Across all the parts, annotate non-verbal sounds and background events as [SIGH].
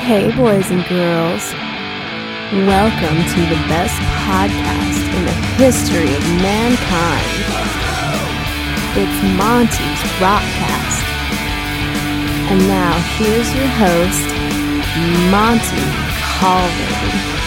Hey, boys and girls. Welcome to the best podcast in the history of mankind. It's Monty's Rockcast. And now, here's your host, Monty Colvin.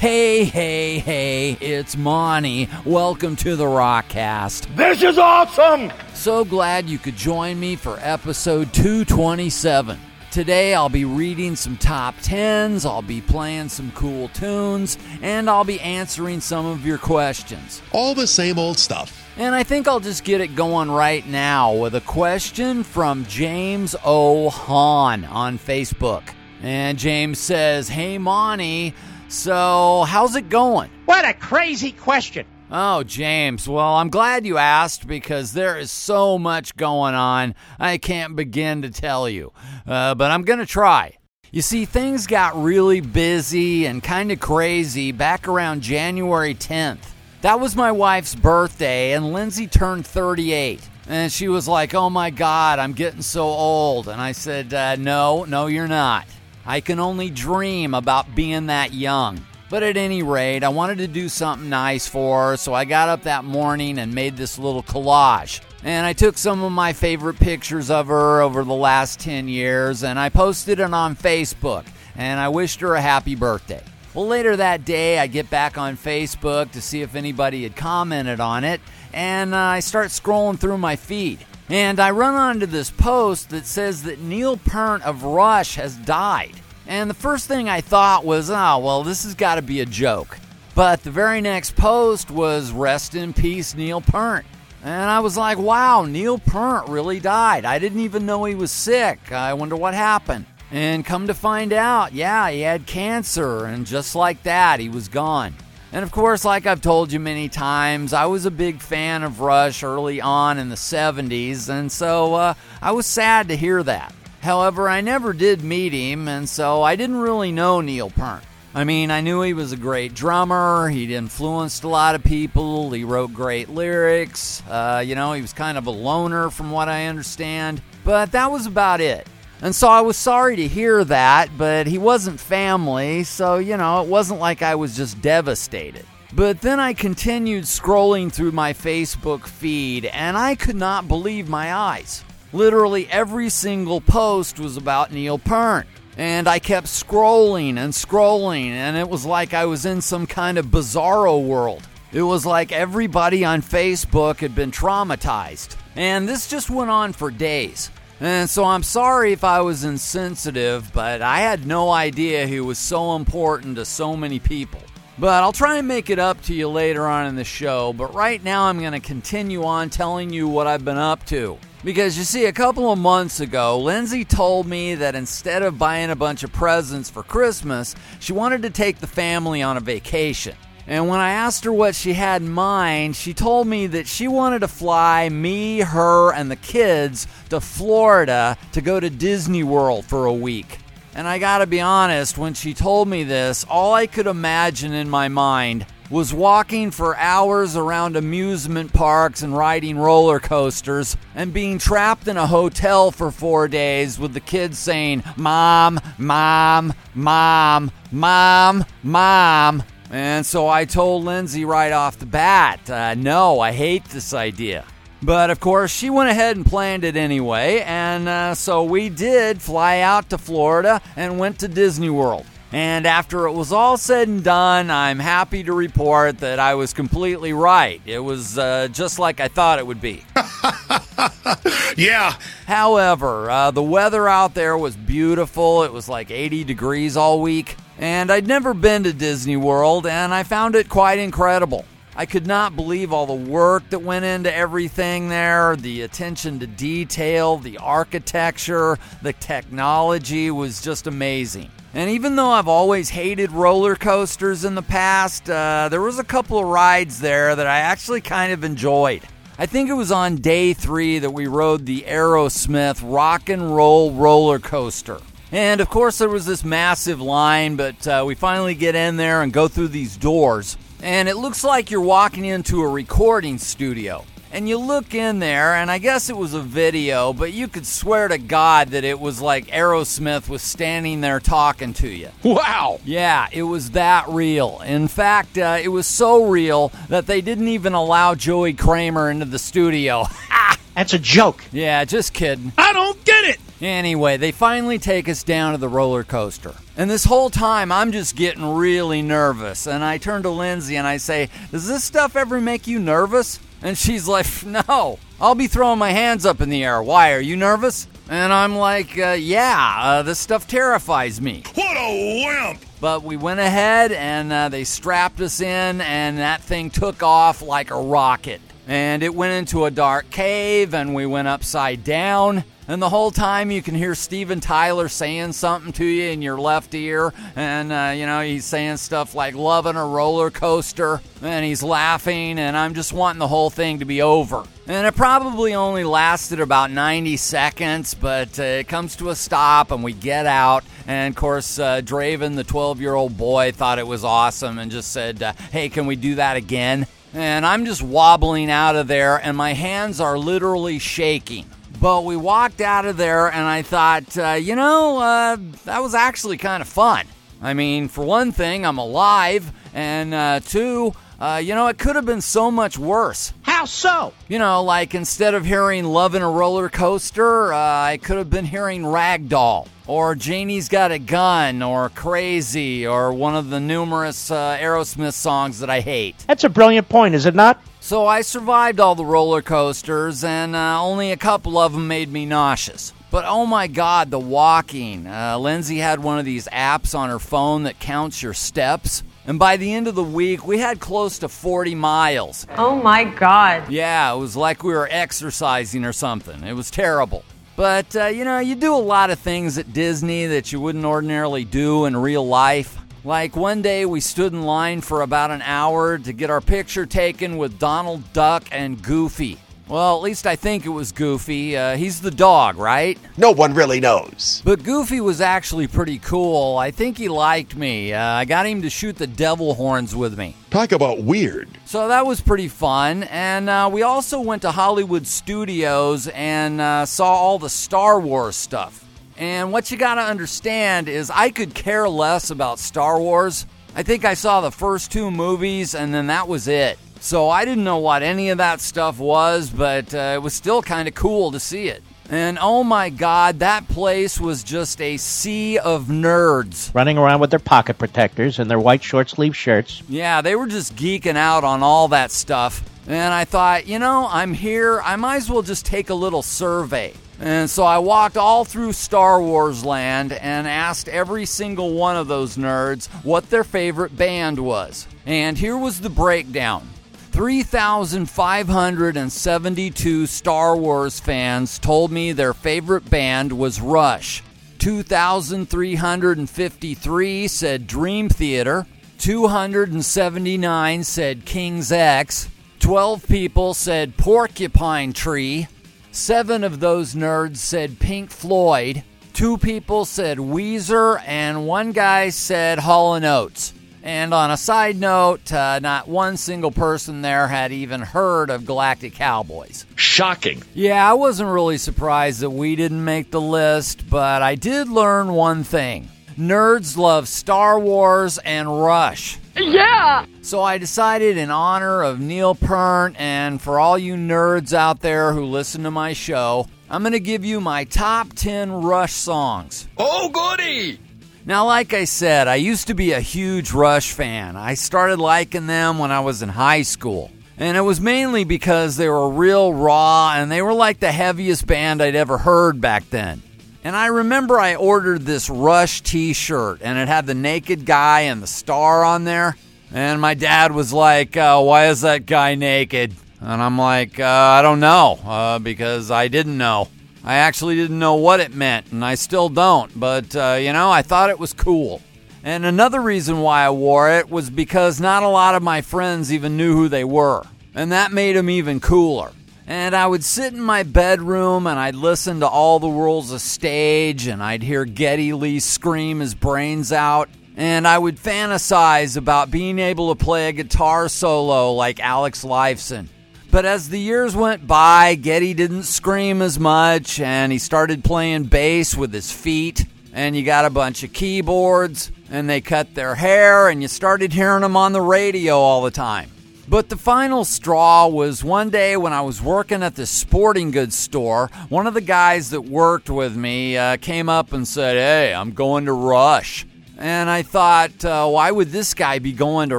Hey, hey, hey, it's Monty. Welcome to the Rockcast. This is awesome! So glad you could join me for episode 227. Today I'll be reading some top 10s, I'll be playing some cool tunes, and I'll be answering some of your questions. All the same old stuff. And I think I'll just get it going right now with a question from James O. Hahn on Facebook. And James says, Hey, Monty, so how's it going? What a crazy question! Oh, James, well, I'm glad you asked because there is so much going on. I can't begin to tell you, uh, but I'm going to try. You see, things got really busy and kind of crazy back around January 10th. That was my wife's birthday, and Lindsay turned 38. And she was like, Oh my God, I'm getting so old. And I said, uh, No, no, you're not. I can only dream about being that young. But at any rate, I wanted to do something nice for her, so I got up that morning and made this little collage. And I took some of my favorite pictures of her over the last 10 years and I posted it on Facebook. And I wished her a happy birthday. Well, later that day, I get back on Facebook to see if anybody had commented on it, and uh, I start scrolling through my feed. And I run onto this post that says that Neil Peart of Rush has died. And the first thing I thought was, oh, well, this has got to be a joke. But the very next post was, rest in peace, Neil Peart. And I was like, wow, Neil Peart really died. I didn't even know he was sick. I wonder what happened. And come to find out, yeah, he had cancer, and just like that, he was gone. And of course, like I've told you many times, I was a big fan of Rush early on in the 70s, and so uh, I was sad to hear that. However, I never did meet him, and so I didn't really know Neil Peart. I mean, I knew he was a great drummer. He'd influenced a lot of people. He wrote great lyrics. Uh, you know, he was kind of a loner, from what I understand. But that was about it. And so I was sorry to hear that, but he wasn't family, so, you know, it wasn't like I was just devastated. But then I continued scrolling through my Facebook feed, and I could not believe my eyes. Literally every single post was about Neil Peart. And I kept scrolling and scrolling, and it was like I was in some kind of bizarro world. It was like everybody on Facebook had been traumatized. And this just went on for days. And so I'm sorry if I was insensitive, but I had no idea he was so important to so many people. But I'll try and make it up to you later on in the show. But right now, I'm going to continue on telling you what I've been up to. Because you see, a couple of months ago, Lindsay told me that instead of buying a bunch of presents for Christmas, she wanted to take the family on a vacation. And when I asked her what she had in mind, she told me that she wanted to fly me, her, and the kids to Florida to go to Disney World for a week. And I gotta be honest, when she told me this, all I could imagine in my mind was walking for hours around amusement parks and riding roller coasters and being trapped in a hotel for four days with the kids saying, Mom, Mom, Mom, Mom, Mom. And so I told Lindsay right off the bat, uh, no, I hate this idea. But of course, she went ahead and planned it anyway, and uh, so we did fly out to Florida and went to Disney World. And after it was all said and done, I'm happy to report that I was completely right. It was uh, just like I thought it would be. [LAUGHS] yeah. However, uh, the weather out there was beautiful. It was like 80 degrees all week. And I'd never been to Disney World, and I found it quite incredible. I could not believe all the work that went into everything there. The attention to detail, the architecture, the technology was just amazing. And even though I've always hated roller coasters in the past, uh, there was a couple of rides there that I actually kind of enjoyed. I think it was on day three that we rode the Aerosmith Rock and Roll roller coaster. And of course, there was this massive line, but uh, we finally get in there and go through these doors and it looks like you're walking into a recording studio. And you look in there, and I guess it was a video, but you could swear to God that it was like Aerosmith was standing there talking to you. Wow. Yeah, it was that real. In fact, uh, it was so real that they didn't even allow Joey Kramer into the studio. [LAUGHS] That's a joke. yeah, just kidding. I don't get it. Anyway, they finally take us down to the roller coaster. And this whole time, I'm just getting really nervous. And I turn to Lindsay and I say, Does this stuff ever make you nervous? And she's like, [LAUGHS] No, I'll be throwing my hands up in the air. Why? Are you nervous? And I'm like, uh, Yeah, uh, this stuff terrifies me. What a wimp. But we went ahead and uh, they strapped us in, and that thing took off like a rocket. And it went into a dark cave, and we went upside down. And the whole time you can hear Steven Tyler saying something to you in your left ear. And, uh, you know, he's saying stuff like loving a roller coaster. And he's laughing. And I'm just wanting the whole thing to be over. And it probably only lasted about 90 seconds, but uh, it comes to a stop and we get out. And of course, uh, Draven, the 12 year old boy, thought it was awesome and just said, uh, Hey, can we do that again? And I'm just wobbling out of there, and my hands are literally shaking. But we walked out of there, and I thought, uh, you know, uh, that was actually kind of fun. I mean, for one thing, I'm alive, and uh, two, uh, you know, it could have been so much worse. How so? You know, like instead of hearing Love in a Roller Coaster, uh, I could have been hearing Ragdoll, or Janie's Got a Gun, or Crazy, or one of the numerous uh, Aerosmith songs that I hate. That's a brilliant point, is it not? So I survived all the roller coasters, and uh, only a couple of them made me nauseous. But oh my god, the walking. Uh, Lindsay had one of these apps on her phone that counts your steps. And by the end of the week, we had close to 40 miles. Oh my god. Yeah, it was like we were exercising or something. It was terrible. But, uh, you know, you do a lot of things at Disney that you wouldn't ordinarily do in real life. Like one day we stood in line for about an hour to get our picture taken with Donald Duck and Goofy. Well, at least I think it was Goofy. Uh, he's the dog, right? No one really knows. But Goofy was actually pretty cool. I think he liked me. Uh, I got him to shoot the devil horns with me. Talk about weird. So that was pretty fun. And uh, we also went to Hollywood Studios and uh, saw all the Star Wars stuff. And what you got to understand is I could care less about Star Wars. I think I saw the first two movies and then that was it. So I didn't know what any of that stuff was, but uh, it was still kind of cool to see it. And oh my god, that place was just a sea of nerds. Running around with their pocket protectors and their white short sleeve shirts. Yeah, they were just geeking out on all that stuff. And I thought, you know, I'm here, I might as well just take a little survey. And so I walked all through Star Wars land and asked every single one of those nerds what their favorite band was. And here was the breakdown 3,572 Star Wars fans told me their favorite band was Rush. 2,353 said Dream Theater. 279 said King's X. 12 people said Porcupine Tree. Seven of those nerds said Pink Floyd. Two people said Weezer, and one guy said Hall & Oates. And on a side note, uh, not one single person there had even heard of Galactic Cowboys. Shocking. Yeah, I wasn't really surprised that we didn't make the list, but I did learn one thing. Nerds love Star Wars and Rush. Yeah! So I decided, in honor of Neil Peart and for all you nerds out there who listen to my show, I'm going to give you my top 10 Rush songs. Oh, goody. Now, like I said, I used to be a huge Rush fan. I started liking them when I was in high school. And it was mainly because they were real raw and they were like the heaviest band I'd ever heard back then. And I remember I ordered this Rush t shirt and it had the naked guy and the star on there. And my dad was like, uh, Why is that guy naked? And I'm like, uh, I don't know, uh, because I didn't know. I actually didn't know what it meant, and I still don't, but uh, you know, I thought it was cool. And another reason why I wore it was because not a lot of my friends even knew who they were, and that made them even cooler. And I would sit in my bedroom and I'd listen to All the World's a Stage, and I'd hear Geddy Lee scream his brains out, and I would fantasize about being able to play a guitar solo like Alex Lifeson. But as the years went by, Geddy didn't scream as much and he started playing bass with his feet. And you got a bunch of keyboards and they cut their hair and you started hearing them on the radio all the time. But the final straw was one day when I was working at the sporting goods store. One of the guys that worked with me uh, came up and said, Hey, I'm going to Rush. And I thought, uh, why would this guy be going to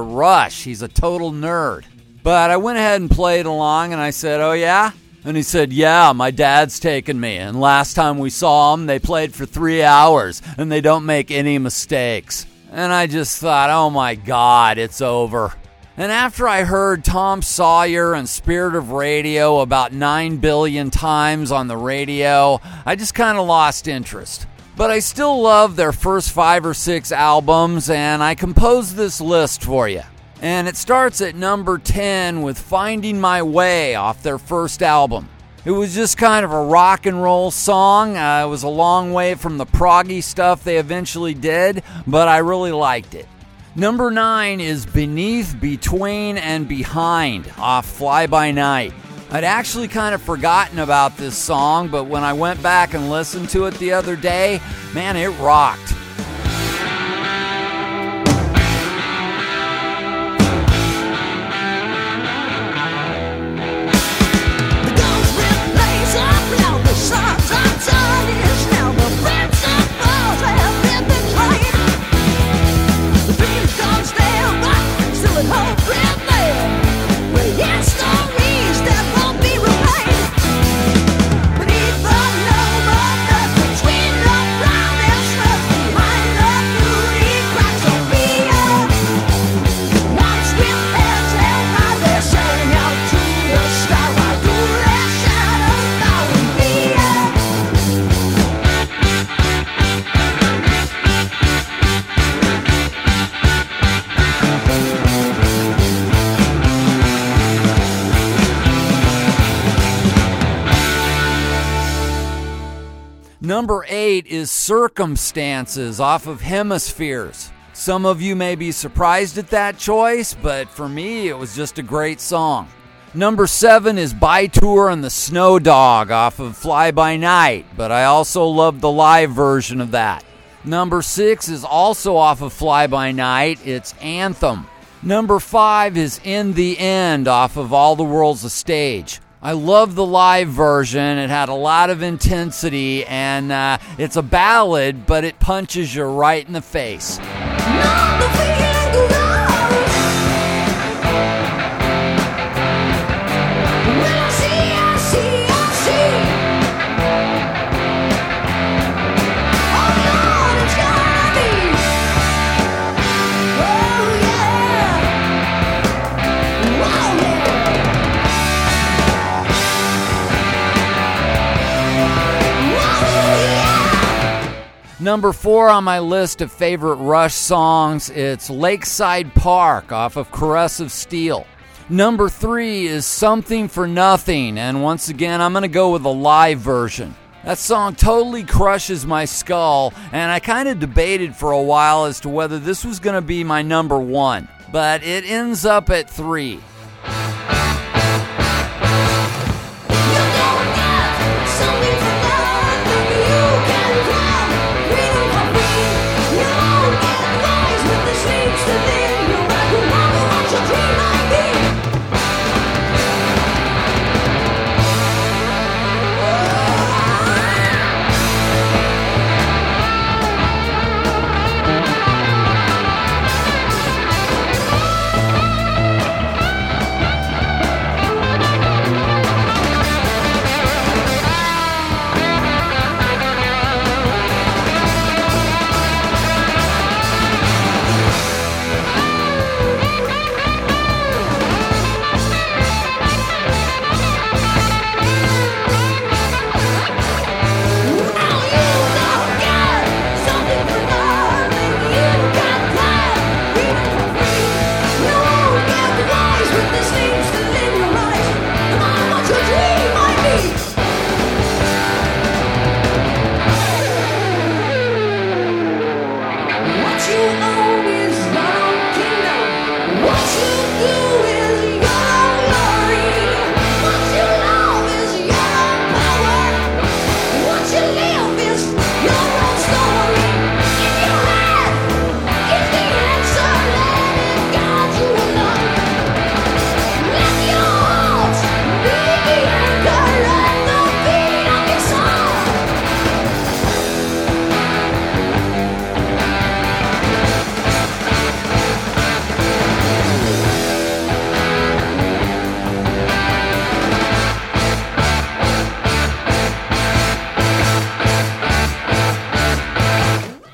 Rush? He's a total nerd. But I went ahead and played along and I said, Oh, yeah? And he said, Yeah, my dad's taken me. And last time we saw him, they played for three hours and they don't make any mistakes. And I just thought, Oh my God, it's over. And after I heard Tom Sawyer and Spirit of Radio about 9 billion times on the radio, I just kind of lost interest. But I still love their first five or six albums, and I composed this list for you. And it starts at number 10 with Finding My Way off their first album. It was just kind of a rock and roll song. Uh, it was a long way from the proggy stuff they eventually did, but I really liked it. Number nine is Beneath, Between, and Behind off Fly By Night. I'd actually kind of forgotten about this song, but when I went back and listened to it the other day, man, it rocked. Is Circumstances off of Hemispheres. Some of you may be surprised at that choice, but for me, it was just a great song. Number seven is By-Tor and the Snow Dog off of Fly By Night, but I also love the live version of that. Number six is also off of Fly By Night, it's Anthem. Number five is In the End off of All the World's a Stage. I love the live version. It had a lot of intensity, and uh, it's a ballad, but it punches you right in the face. Number four on my list of favorite Rush songs, it's Lakeside Park off of of Steel. Number three is Something for Nothing, and once again, I'm going to go with a live version. That song totally crushes my skull, and I kind of debated for a while as to whether this was going to be my number one, but it ends up at three.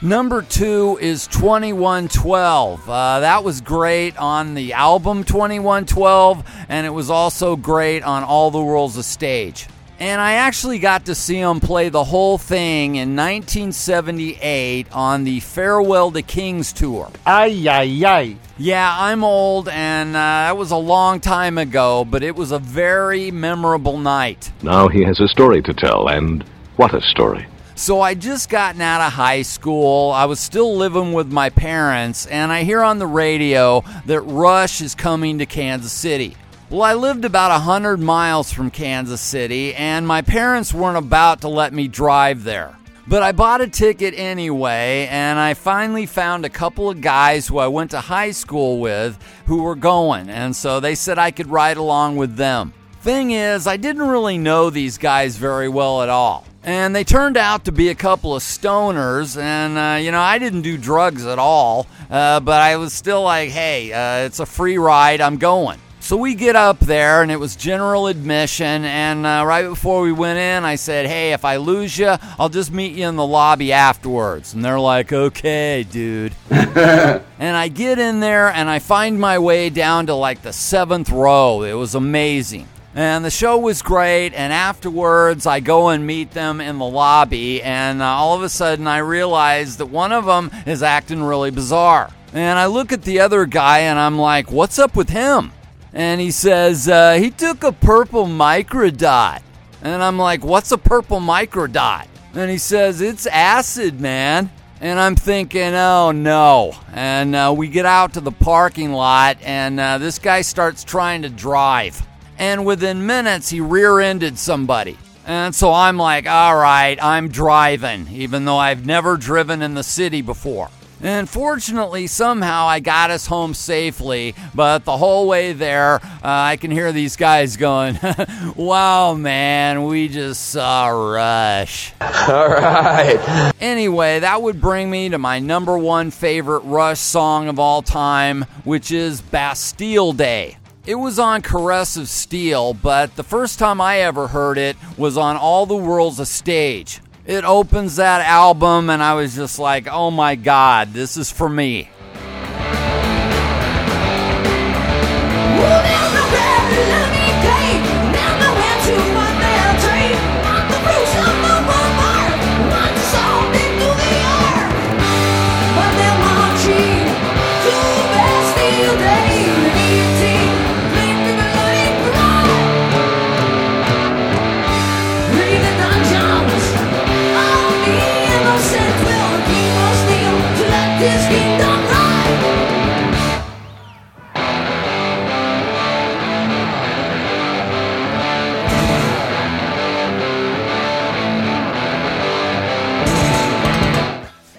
Number two is 2112. Uh, that was great on the album 2112, and it was also great on All the World's a Stage. And I actually got to see him play the whole thing in 1978 on the Farewell to Kings tour. Ay, ay, ay. Yeah, I'm old, and uh, that was a long time ago, but it was a very memorable night. Now he has a story to tell, and what a story. So I just gotten out of high school. I was still living with my parents, and I hear on the radio that Rush is coming to Kansas City. Well, I lived about 100 miles from Kansas City, and my parents weren't about to let me drive there. But I bought a ticket anyway, and I finally found a couple of guys who I went to high school with who were going, and so they said I could ride along with them. Thing is, I didn't really know these guys very well at all. And they turned out to be a couple of stoners, and uh, you know, I didn't do drugs at all, uh, but I was still like, hey, uh, it's a free ride, I'm going. So we get up there, and it was general admission. And uh, right before we went in, I said, Hey, if I lose you, I'll just meet you in the lobby afterwards. And they're like, Okay, dude. [LAUGHS] and I get in there, and I find my way down to like the seventh row. It was amazing. And the show was great. And afterwards, I go and meet them in the lobby. And uh, all of a sudden, I realize that one of them is acting really bizarre. And I look at the other guy and I'm like, what's up with him? And he says, uh, he took a purple microdot. And I'm like, what's a purple microdot? And he says, it's acid, man. And I'm thinking, oh no. And uh, we get out to the parking lot, and uh, this guy starts trying to drive and within minutes he rear ended somebody. And so I'm like, all right, I'm driving, even though I've never driven in the city before. And fortunately, somehow I got us home safely. But the whole way there, uh, I can hear these guys going, [LAUGHS] Wow, man, we just saw Rush. [LAUGHS] All right. Anyway, that would bring me to my number one favorite Rush song of all time, which is Bastille Day. It was on Caress of Steel, but the first time I ever heard it was on All the World's a Stage. It opens that album, and I was just like, oh my god, this is for me.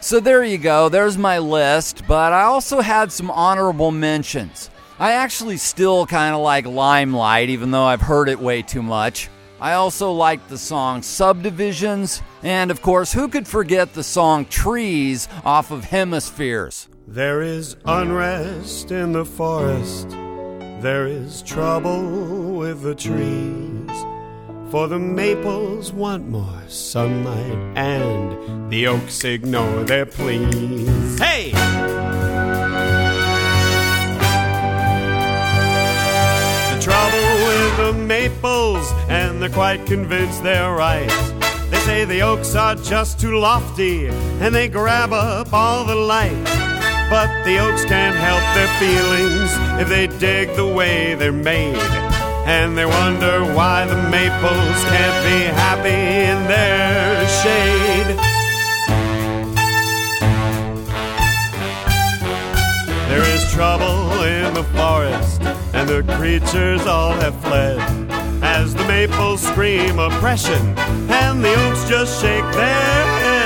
So there you go. There's my list, but I also had some honorable mentions. I actually still kind of like Limelight, even though I've heard it way too much. I also like the song Subdivisions, and of course, who could forget the song Trees off of Hemispheres? There is unrest in the forest, there is trouble with the trees. For the maples want more sunlight, and the oaks ignore their pleas. Hey! The trouble with the maples, and they're quite convinced they're right. They say the oaks are just too lofty, and they grab up all the light. But the oaks can't help their feelings if they dig the way they're made and they wonder why the maples can't be happy in their shade. There is trouble in the forest, and the creatures all have fled. As the maples scream oppression, and the oaks just shake their heads.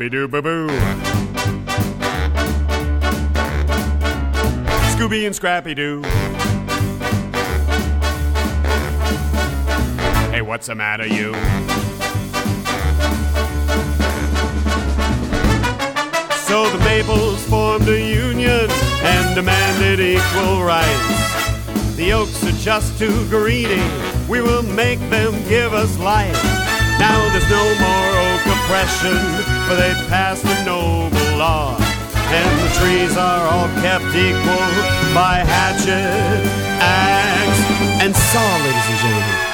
Shooby doo boo boo. Scooby and Scrappy Doo. Hey, what's the matter, you? So the Maples formed a union and demanded equal rights. The Oaks are just too greedy. We will make them give us life. Now there's no more oak oppression, for they passed a noble law. And the trees are all kept equal by hatchet, axe, and saw, ladies and gentlemen.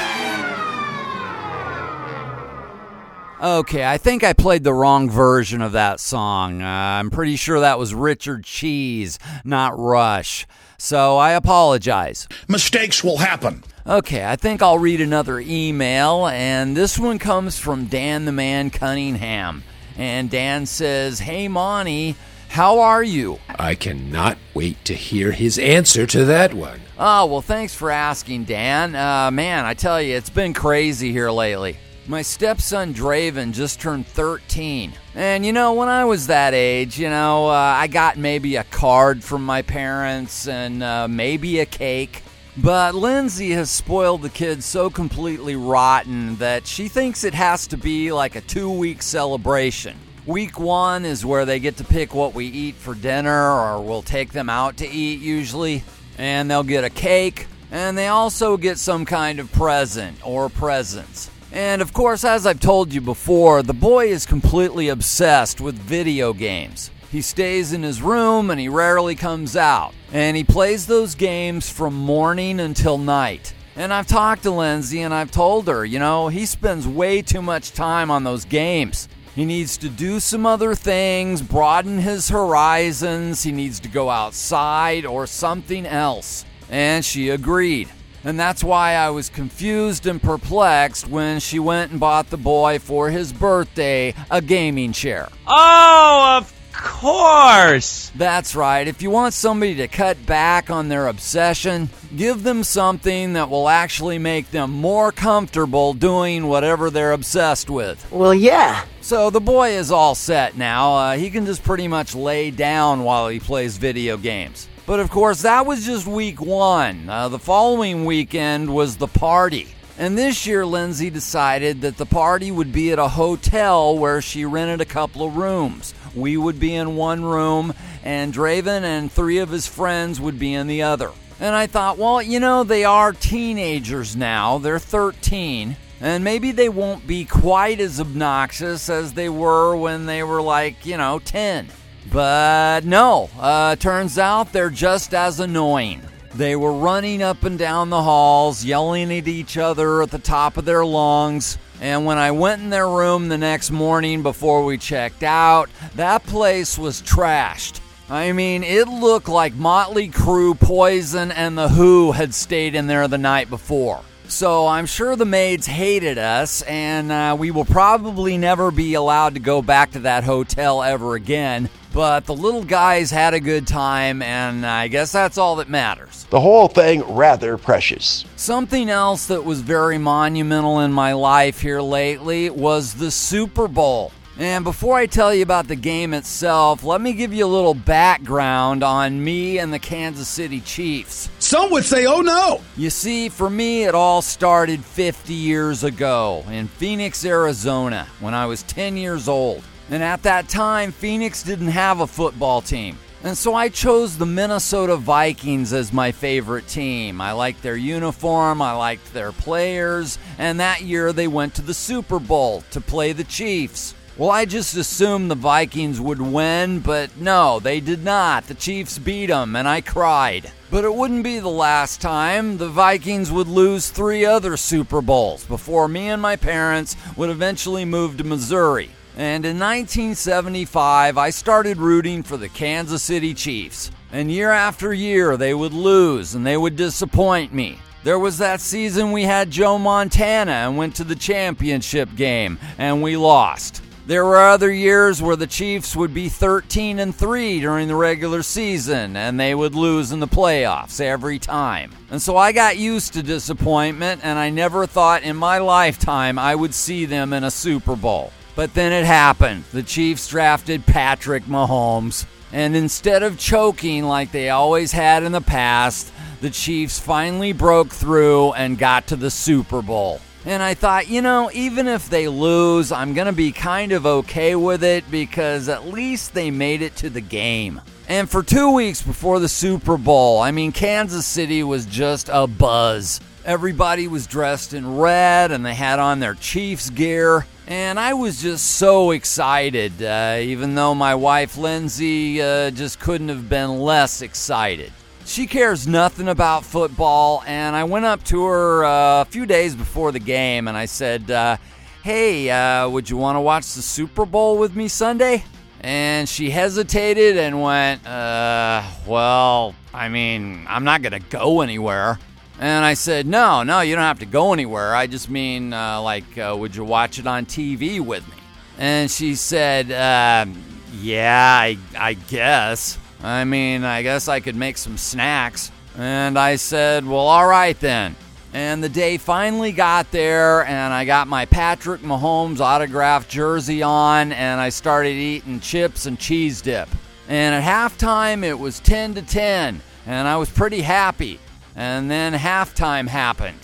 Okay, I think I played the wrong version of that song. Uh, I'm pretty sure that was Richard Cheese, not Rush. So I apologize. Mistakes will happen. Okay, I think I'll read another email, and this one comes from Dan the Man Cunningham. And Dan says, Hey, Monty, how are you? I cannot wait to hear his answer to that one. Oh, well, thanks for asking, Dan. Uh, man, I tell you, it's been crazy here lately. My stepson Draven just turned 13. And you know, when I was that age, you know, uh, I got maybe a card from my parents and uh, maybe a cake. But Lindsay has spoiled the kid so completely rotten that she thinks it has to be like a two week celebration. Week one is where they get to pick what we eat for dinner, or we'll take them out to eat usually. And they'll get a cake, and they also get some kind of present or presents. And of course, as I've told you before, the boy is completely obsessed with video games. He stays in his room and he rarely comes out. And he plays those games from morning until night. And I've talked to Lindsay and I've told her, you know, he spends way too much time on those games. He needs to do some other things, broaden his horizons, he needs to go outside or something else. And she agreed. And that's why I was confused and perplexed when she went and bought the boy for his birthday a gaming chair. Oh, of course. That's right. If you want somebody to cut back on their obsession, give them something that will actually make them more comfortable doing whatever they're obsessed with. Well, yeah. So the boy is all set now. Uh, he can just pretty much lay down while he plays video games. But of course, that was just week one. Uh, the following weekend was the party. And this year, Lindsay decided that the party would be at a hotel where she rented a couple of rooms. We would be in one room, and Draven and three of his friends would be in the other. And I thought, well, you know, they are teenagers now. They're 13. And maybe they won't be quite as obnoxious as they were when they were like, you know, 10. But no, uh, turns out they're just as annoying. They were running up and down the halls, yelling at each other at the top of their lungs. And when I went in their room the next morning before we checked out, that place was trashed. I mean, it looked like Motley Crue, Poison, and The Who had stayed in there the night before. So I'm sure the maids hated us, and uh, we will probably never be allowed to go back to that hotel ever again. But the little guys had a good time, and I guess that's all that matters. The whole thing rather precious. Something else that was very monumental in my life here lately was the Super Bowl. And before I tell you about the game itself, let me give you a little background on me and the Kansas City Chiefs. Some would say, oh no. You see, for me, it all started 50 years ago in Phoenix, Arizona, when I was 10 years old. And at that time, Phoenix didn't have a football team. And so I chose the Minnesota Vikings as my favorite team. I liked their uniform, I liked their players, and that year they went to the Super Bowl to play the Chiefs. Well, I just assumed the Vikings would win, but no, they did not. The Chiefs beat them, and I cried. But it wouldn't be the last time. The Vikings would lose three other Super Bowls before me and my parents would eventually move to Missouri. And in 1975, I started rooting for the Kansas City Chiefs. And year after year, they would lose and they would disappoint me. There was that season we had Joe Montana and went to the championship game, and we lost. There were other years where the Chiefs would be 13 and 3 during the regular season and they would lose in the playoffs every time. And so I got used to disappointment and I never thought in my lifetime I would see them in a Super Bowl. But then it happened. The Chiefs drafted Patrick Mahomes. And instead of choking like they always had in the past, the Chiefs finally broke through and got to the Super Bowl. And I thought, you know, even if they lose, I'm going to be kind of okay with it because at least they made it to the game. And for two weeks before the Super Bowl, I mean, Kansas City was just a buzz. Everybody was dressed in red and they had on their Chiefs gear. And I was just so excited, uh, even though my wife Lindsay uh, just couldn't have been less excited. She cares nothing about football, and I went up to her uh, a few days before the game and I said, uh, Hey, uh, would you want to watch the Super Bowl with me Sunday? And she hesitated and went, uh, Well, I mean, I'm not going to go anywhere. And I said, No, no, you don't have to go anywhere. I just mean, uh, like, uh, would you watch it on TV with me? And she said, um, Yeah, I, I guess. I mean, I guess I could make some snacks. And I said, Well, all right then. And the day finally got there, and I got my Patrick Mahomes autographed jersey on, and I started eating chips and cheese dip. And at halftime, it was 10 to 10, and I was pretty happy. And then halftime happened.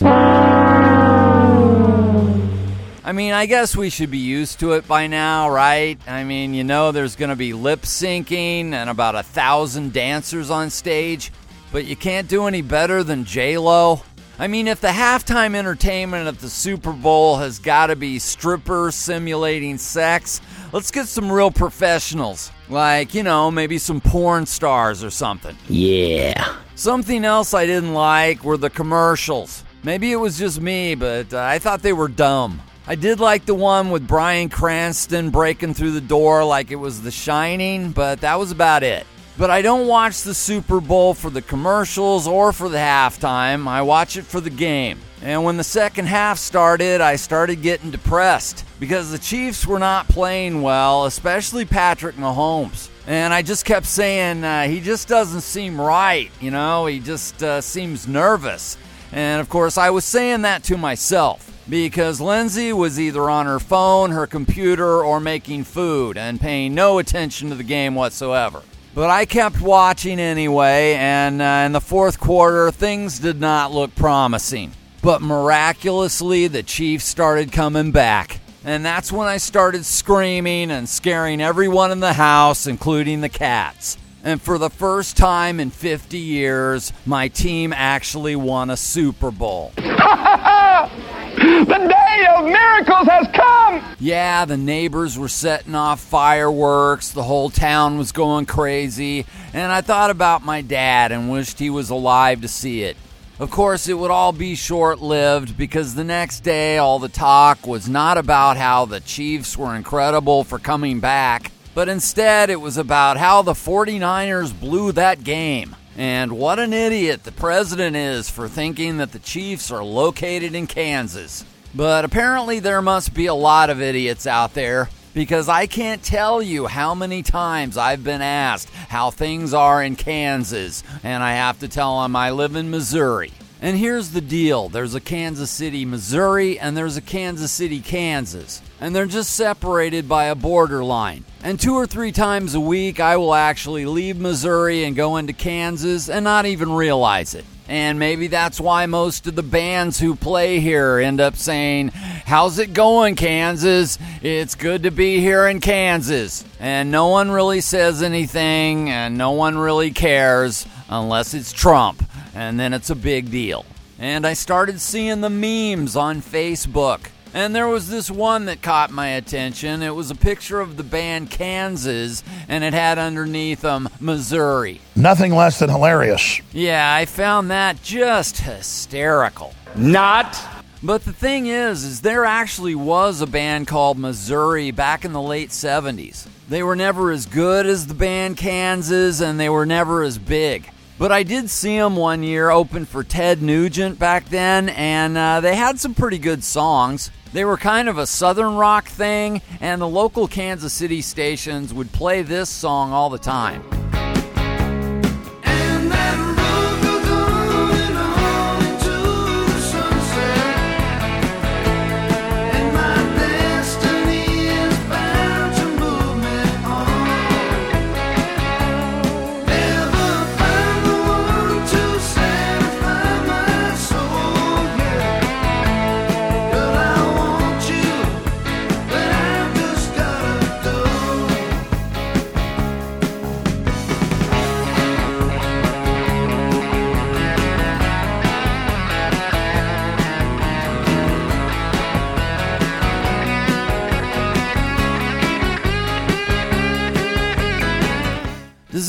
I mean, I guess we should be used to it by now, right? I mean, you know, there's going to be lip syncing and about a thousand dancers on stage, but you can't do any better than J Lo. I mean, if the halftime entertainment at the Super Bowl has got to be strippers simulating sex, let's get some real professionals. Like, you know, maybe some porn stars or something. Yeah. Something else I didn't like were the commercials. Maybe it was just me, but uh, I thought they were dumb. I did like the one with Bryan Cranston breaking through the door like it was The Shining, but that was about it. But I don't watch the Super Bowl for the commercials or for the halftime. I watch it for the game. And when the second half started, I started getting depressed because the Chiefs were not playing well, especially Patrick Mahomes. And I just kept saying, uh, he just doesn't seem right. You know, he just uh, seems nervous. And of course, I was saying that to myself because Lindsay was either on her phone, her computer, or making food and paying no attention to the game whatsoever. But I kept watching anyway, and uh, in the fourth quarter, things did not look promising. But miraculously, the Chiefs started coming back. And that's when I started screaming and scaring everyone in the house, including the cats. And for the first time in 50 years, my team actually won a Super Bowl. [LAUGHS] The of miracles has come! Yeah, the neighbors were setting off fireworks, the whole town was going crazy, and I thought about my dad and wished he was alive to see it. Of course, it would all be short lived because the next day all the talk was not about how the Chiefs were incredible for coming back, but instead it was about how the 49ers blew that game. And what an idiot the president is for thinking that the Chiefs are located in Kansas. But apparently, there must be a lot of idiots out there because I can't tell you how many times I've been asked how things are in Kansas, and I have to tell them I live in Missouri. And here's the deal there's a Kansas City, Missouri, and there's a Kansas City, Kansas. And they're just separated by a borderline. And two or three times a week, I will actually leave Missouri and go into Kansas and not even realize it. And maybe that's why most of the bands who play here end up saying, How's it going, Kansas? It's good to be here in Kansas. And no one really says anything, and no one really cares unless it's Trump. And then it's a big deal. And I started seeing the memes on Facebook. And there was this one that caught my attention. It was a picture of the band Kansas, and it had underneath them Missouri. Nothing less than hilarious. Yeah, I found that just hysterical. Not. But the thing is, is there actually was a band called Missouri back in the late 70s. They were never as good as the band Kansas, and they were never as big. But I did see them one year open for Ted Nugent back then, and uh, they had some pretty good songs. They were kind of a southern rock thing, and the local Kansas City stations would play this song all the time.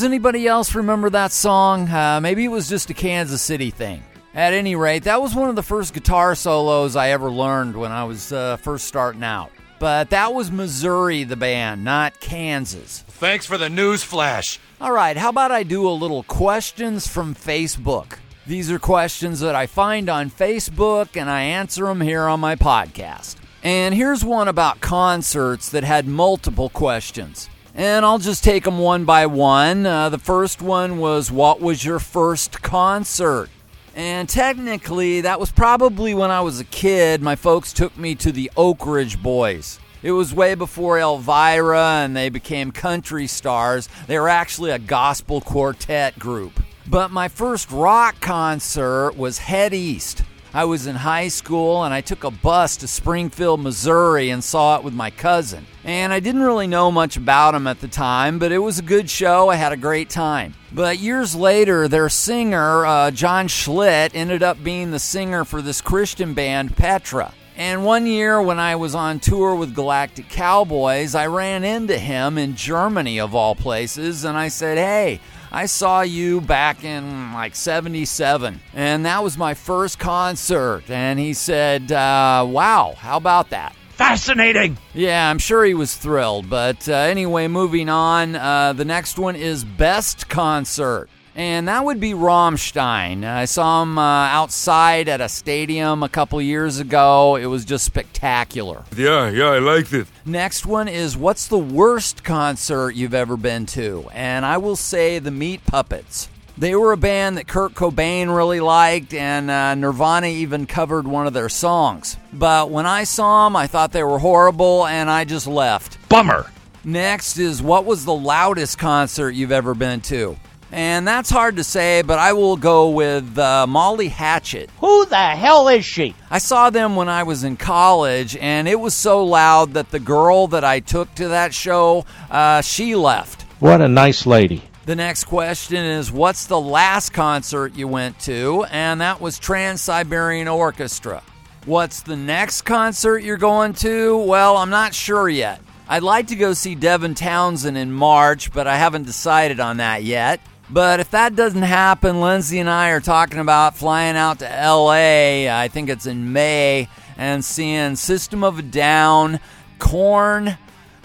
Anybody else remember that song? Uh, maybe it was just a Kansas City thing. At any rate, that was one of the first guitar solos I ever learned when I was uh, first starting out. But that was Missouri, the band, not Kansas. Thanks for the news flash. All right, how about I do a little questions from Facebook? These are questions that I find on Facebook and I answer them here on my podcast. And here's one about concerts that had multiple questions. And I'll just take them one by one. Uh, the first one was What was your first concert? And technically, that was probably when I was a kid. My folks took me to the Oak Ridge Boys. It was way before Elvira and they became country stars. They were actually a gospel quartet group. But my first rock concert was Head East. I was in high school and I took a bus to Springfield, Missouri and saw it with my cousin. And I didn't really know much about him at the time, but it was a good show. I had a great time. But years later, their singer, uh, John Schlitt, ended up being the singer for this Christian band, Petra. And one year when I was on tour with Galactic Cowboys, I ran into him in Germany, of all places, and I said, Hey, I saw you back in like 77, and that was my first concert. And he said, uh, Wow, how about that? Fascinating. Yeah, I'm sure he was thrilled. But uh, anyway, moving on. Uh, the next one is Best Concert and that would be Rammstein. I saw him uh, outside at a stadium a couple years ago. It was just spectacular. Yeah, yeah, I liked it. Next one is what's the worst concert you've ever been to? And I will say the Meat Puppets. They were a band that Kurt Cobain really liked, and uh, Nirvana even covered one of their songs. But when I saw them, I thought they were horrible, and I just left. Bummer. Next is what was the loudest concert you've ever been to? And that's hard to say, but I will go with uh, Molly Hatchet. Who the hell is she? I saw them when I was in college, and it was so loud that the girl that I took to that show, uh, she left. What a nice lady. The next question is What's the last concert you went to? And that was Trans Siberian Orchestra. What's the next concert you're going to? Well, I'm not sure yet. I'd like to go see Devin Townsend in March, but I haven't decided on that yet. But if that doesn't happen, Lindsay and I are talking about flying out to LA. I think it's in May and seeing System of a Down, Korn,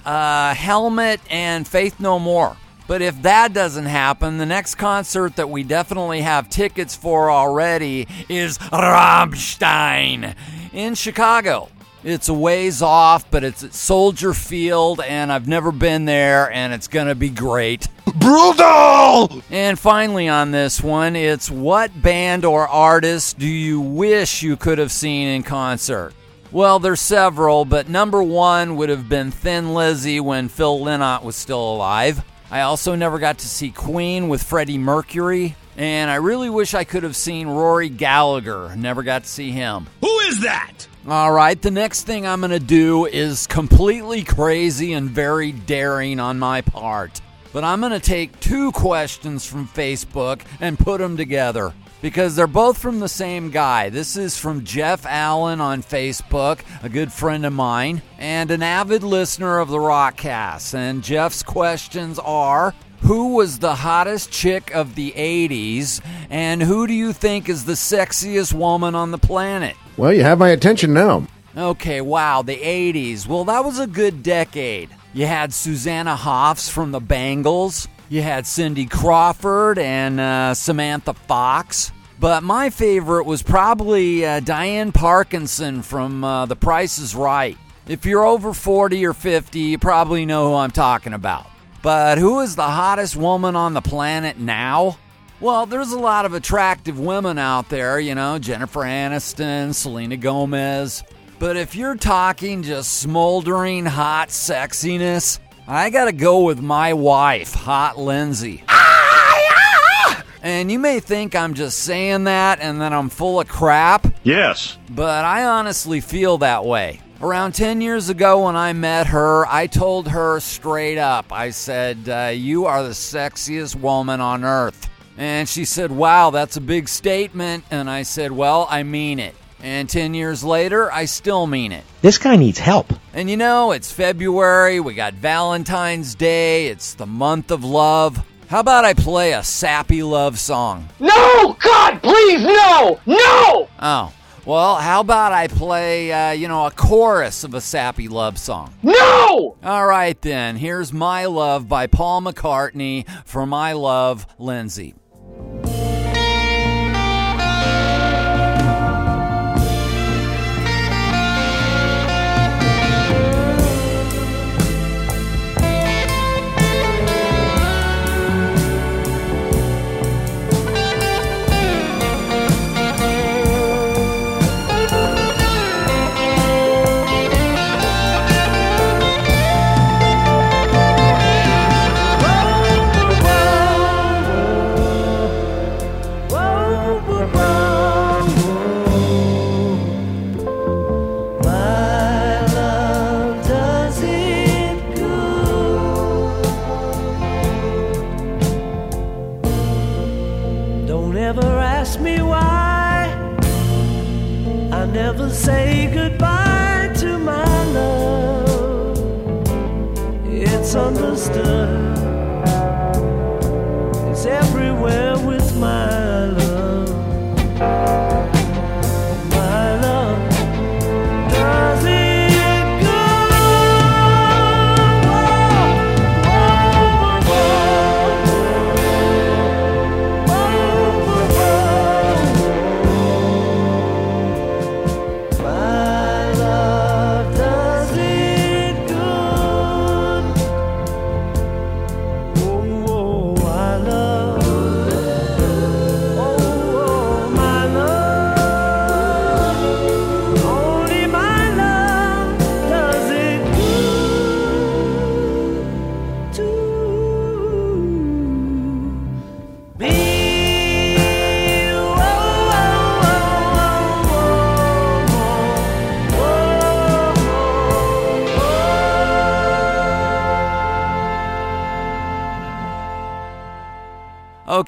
uh, Helmet, and Faith No More. But if that doesn't happen, the next concert that we definitely have tickets for already is Rammstein in Chicago. It's a ways off, but it's at Soldier Field, and I've never been there, and it's going to be great. Brutal! And finally, on this one, it's what band or artist do you wish you could have seen in concert? Well, there's several, but number one would have been Thin Lizzy when Phil Lynott was still alive. I also never got to see Queen with Freddie Mercury, and I really wish I could have seen Rory Gallagher. Never got to see him. Who is that? All right, the next thing I'm going to do is completely crazy and very daring on my part. But I'm going to take two questions from Facebook and put them together because they're both from the same guy. This is from Jeff Allen on Facebook, a good friend of mine, and an avid listener of the Rockcast. And Jeff's questions are who was the hottest chick of the 80s, and who do you think is the sexiest woman on the planet? Well, you have my attention now. Okay, wow, the 80s. Well, that was a good decade. You had Susanna Hoffs from the Bangles, you had Cindy Crawford and uh, Samantha Fox. But my favorite was probably uh, Diane Parkinson from uh, The Price is Right. If you're over 40 or 50, you probably know who I'm talking about. But who is the hottest woman on the planet now? Well, there's a lot of attractive women out there, you know, Jennifer Aniston, Selena Gomez. But if you're talking just smoldering hot sexiness, I gotta go with my wife, Hot Lindsay. Ah, and you may think I'm just saying that and that I'm full of crap. Yes. But I honestly feel that way. Around 10 years ago, when I met her, I told her straight up, I said, uh, You are the sexiest woman on earth. And she said, Wow, that's a big statement. And I said, Well, I mean it. And 10 years later, I still mean it. This guy needs help. And you know, it's February, we got Valentine's Day, it's the month of love. How about I play a sappy love song? No! God, please, no! No! Oh. Well, how about I play, uh, you know, a chorus of a sappy love song? No! All right, then. Here's My Love by Paul McCartney for My Love, Lindsay.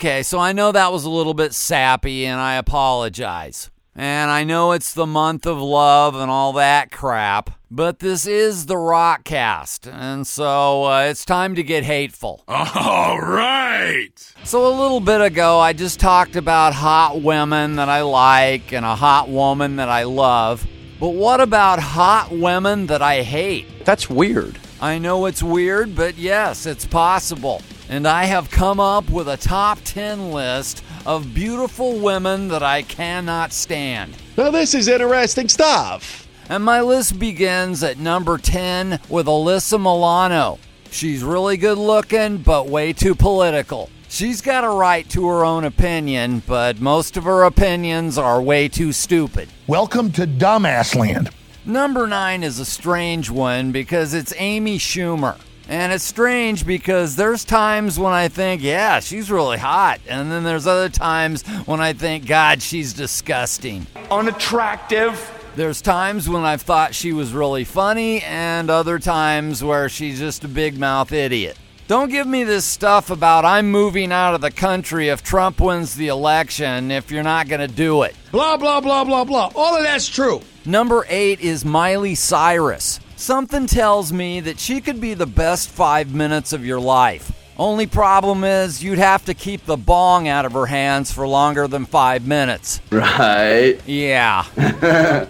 Okay, so I know that was a little bit sappy, and I apologize. And I know it's the month of love and all that crap, but this is the Rockcast, and so uh, it's time to get hateful. [LAUGHS] All right. So, a little bit ago, I just talked about hot women that I like and a hot woman that I love. But what about hot women that I hate? That's weird. I know it's weird, but yes, it's possible. And I have come up with a top 10 list of beautiful women that I cannot stand. Now, this is interesting stuff. And my list begins at number 10 with Alyssa Milano. She's really good looking, but way too political. She's got a right to her own opinion, but most of her opinions are way too stupid. Welcome to Dumbass Land. Number 9 is a strange one because it's Amy Schumer. And it's strange because there's times when I think, yeah, she's really hot. And then there's other times when I think, God, she's disgusting. Unattractive. There's times when I've thought she was really funny, and other times where she's just a big mouth idiot. Don't give me this stuff about I'm moving out of the country if Trump wins the election if you're not going to do it. Blah, blah, blah, blah, blah. All of that's true. Number eight is Miley Cyrus. Something tells me that she could be the best five minutes of your life. Only problem is you'd have to keep the bong out of her hands for longer than five minutes. Right. Yeah.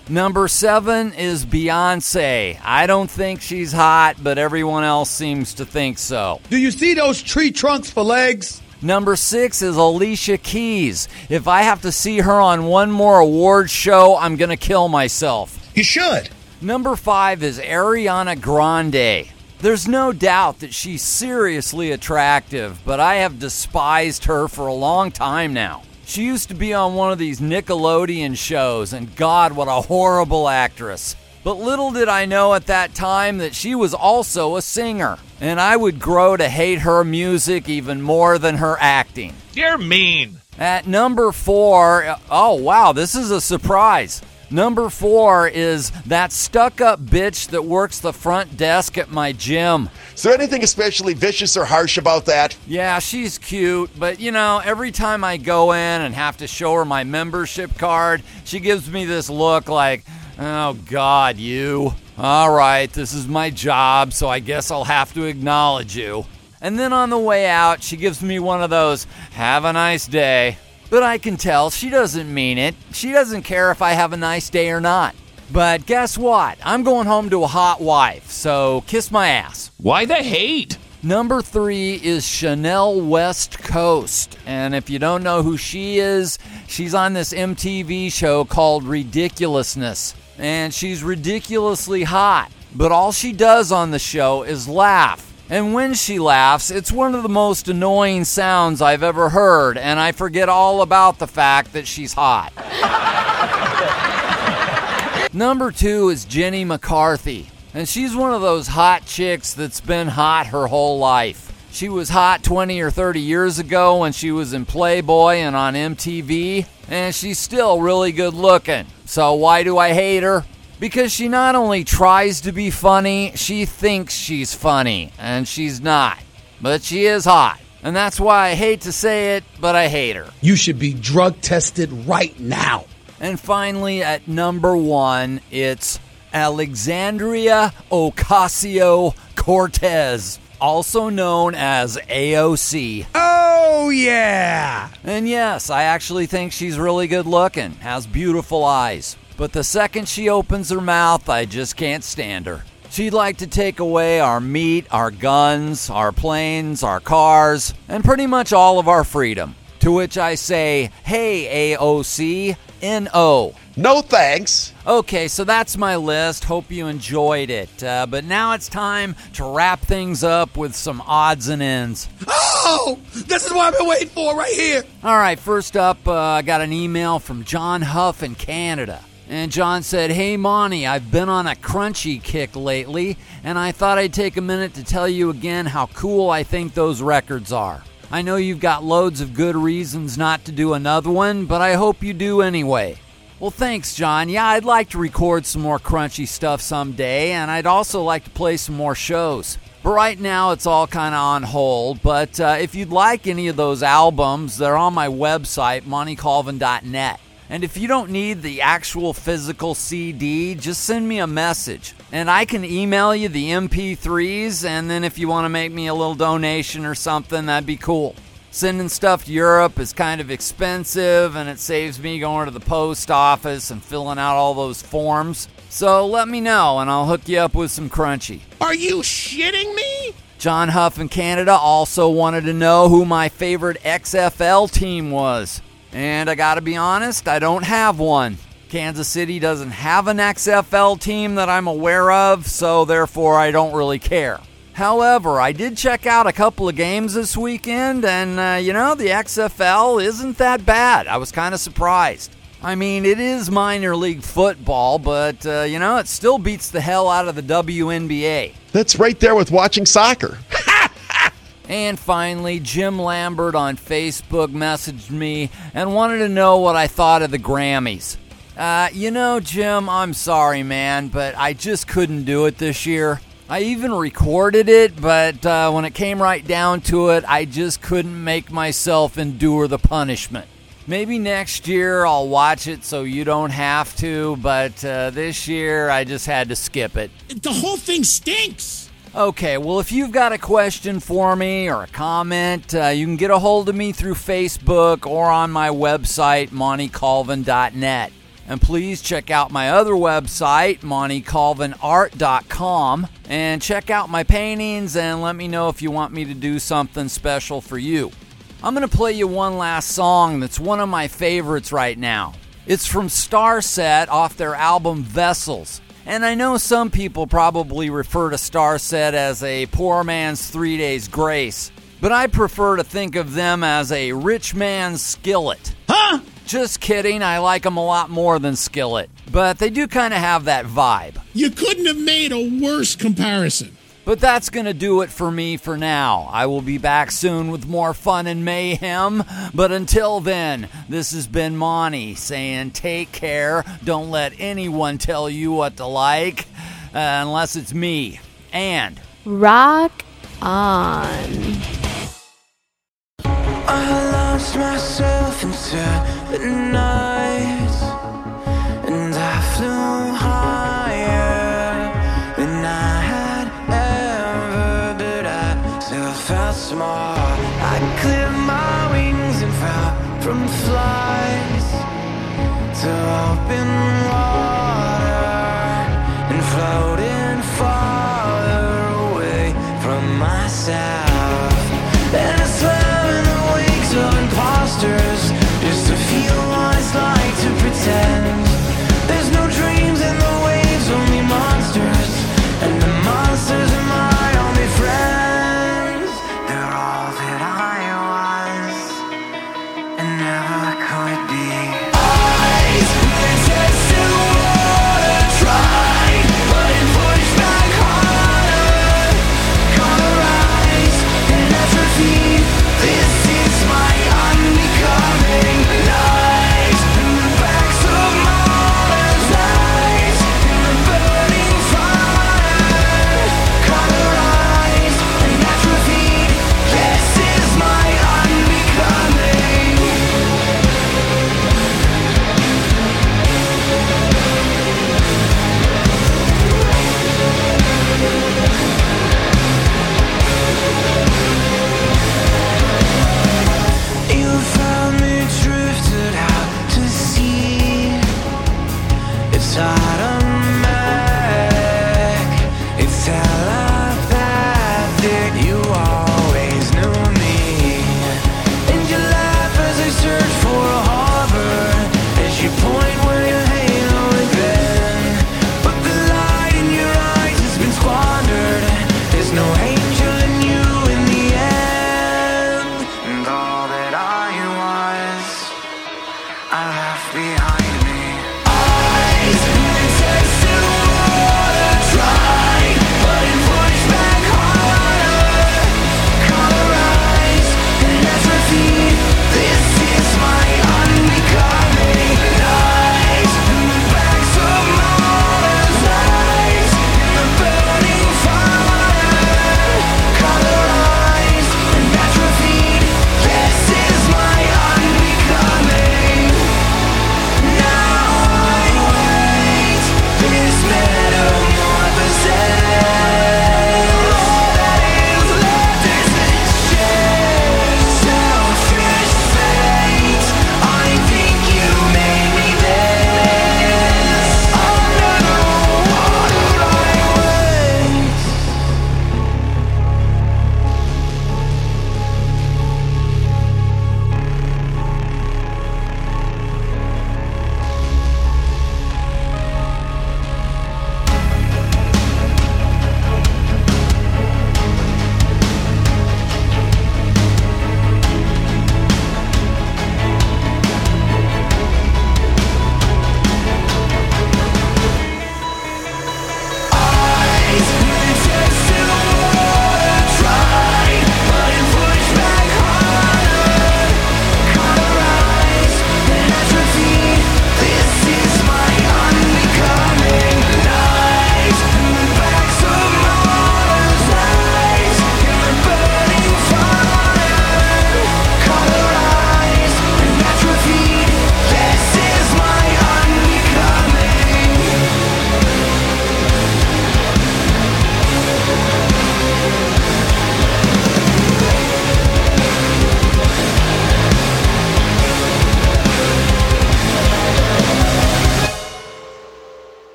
[LAUGHS] Number seven is Beyonce. I don't think she's hot, but everyone else seems to think so. Do you see those tree trunks for legs? Number six is Alicia Keys. If I have to see her on one more award show, I'm going to kill myself. You should. Number five is Ariana Grande. There's no doubt that she's seriously attractive, but I have despised her for a long time now. She used to be on one of these Nickelodeon shows, and God, what a horrible actress. But little did I know at that time that she was also a singer, and I would grow to hate her music even more than her acting. You're mean. At number four, oh wow, this is a surprise. Number four is that stuck up bitch that works the front desk at my gym. Is there anything especially vicious or harsh about that? Yeah, she's cute, but you know, every time I go in and have to show her my membership card, she gives me this look like, oh God, you. All right, this is my job, so I guess I'll have to acknowledge you. And then on the way out, she gives me one of those, have a nice day. But I can tell she doesn't mean it. She doesn't care if I have a nice day or not. But guess what? I'm going home to a hot wife, so kiss my ass. Why the hate? Number three is Chanel West Coast. And if you don't know who she is, she's on this MTV show called Ridiculousness. And she's ridiculously hot. But all she does on the show is laugh. And when she laughs, it's one of the most annoying sounds I've ever heard, and I forget all about the fact that she's hot. [LAUGHS] Number two is Jenny McCarthy. And she's one of those hot chicks that's been hot her whole life. She was hot 20 or 30 years ago when she was in Playboy and on MTV, and she's still really good looking. So why do I hate her? Because she not only tries to be funny, she thinks she's funny, and she's not. But she is hot. And that's why I hate to say it, but I hate her. You should be drug tested right now. And finally, at number one, it's Alexandria Ocasio Cortez, also known as AOC. Oh, yeah. And yes, I actually think she's really good looking, has beautiful eyes. But the second she opens her mouth, I just can't stand her. She'd like to take away our meat, our guns, our planes, our cars, and pretty much all of our freedom. To which I say, hey, AOC, NO. No thanks. Okay, so that's my list. Hope you enjoyed it. Uh, but now it's time to wrap things up with some odds and ends. Oh, this is what I've been waiting for right here. All right, first up, uh, I got an email from John Huff in Canada. And John said, Hey, Monty, I've been on a crunchy kick lately, and I thought I'd take a minute to tell you again how cool I think those records are. I know you've got loads of good reasons not to do another one, but I hope you do anyway. Well, thanks, John. Yeah, I'd like to record some more crunchy stuff someday, and I'd also like to play some more shows. But right now, it's all kind of on hold. But uh, if you'd like any of those albums, they're on my website, montycolvin.net. And if you don't need the actual physical CD, just send me a message. And I can email you the MP3s, and then if you want to make me a little donation or something, that'd be cool. Sending stuff to Europe is kind of expensive, and it saves me going to the post office and filling out all those forms. So let me know, and I'll hook you up with some crunchy. Are you shitting me? John Huff in Canada also wanted to know who my favorite XFL team was. And I gotta be honest, I don't have one. Kansas City doesn't have an XFL team that I'm aware of, so therefore I don't really care. However, I did check out a couple of games this weekend, and uh, you know, the XFL isn't that bad. I was kind of surprised. I mean, it is minor league football, but uh, you know, it still beats the hell out of the WNBA. That's right there with watching soccer. [LAUGHS] And finally, Jim Lambert on Facebook messaged me and wanted to know what I thought of the Grammys. Uh, you know, Jim, I'm sorry, man, but I just couldn't do it this year. I even recorded it, but uh, when it came right down to it, I just couldn't make myself endure the punishment. Maybe next year I'll watch it so you don't have to, but uh, this year I just had to skip it. The whole thing stinks. Okay, well, if you've got a question for me or a comment, uh, you can get a hold of me through Facebook or on my website, montycolvin.net. And please check out my other website, montycolvinart.com, and check out my paintings and let me know if you want me to do something special for you. I'm going to play you one last song that's one of my favorites right now. It's from Starset off their album Vessels. And I know some people probably refer to Starset as a poor man's three days grace, but I prefer to think of them as a rich man's skillet. Huh? Just kidding, I like them a lot more than skillet, but they do kind of have that vibe. You couldn't have made a worse comparison. But that's going to do it for me for now. I will be back soon with more fun and mayhem. But until then, this has been Monty saying take care. Don't let anyone tell you what to like, uh, unless it's me. And rock on. I lost myself into the night, water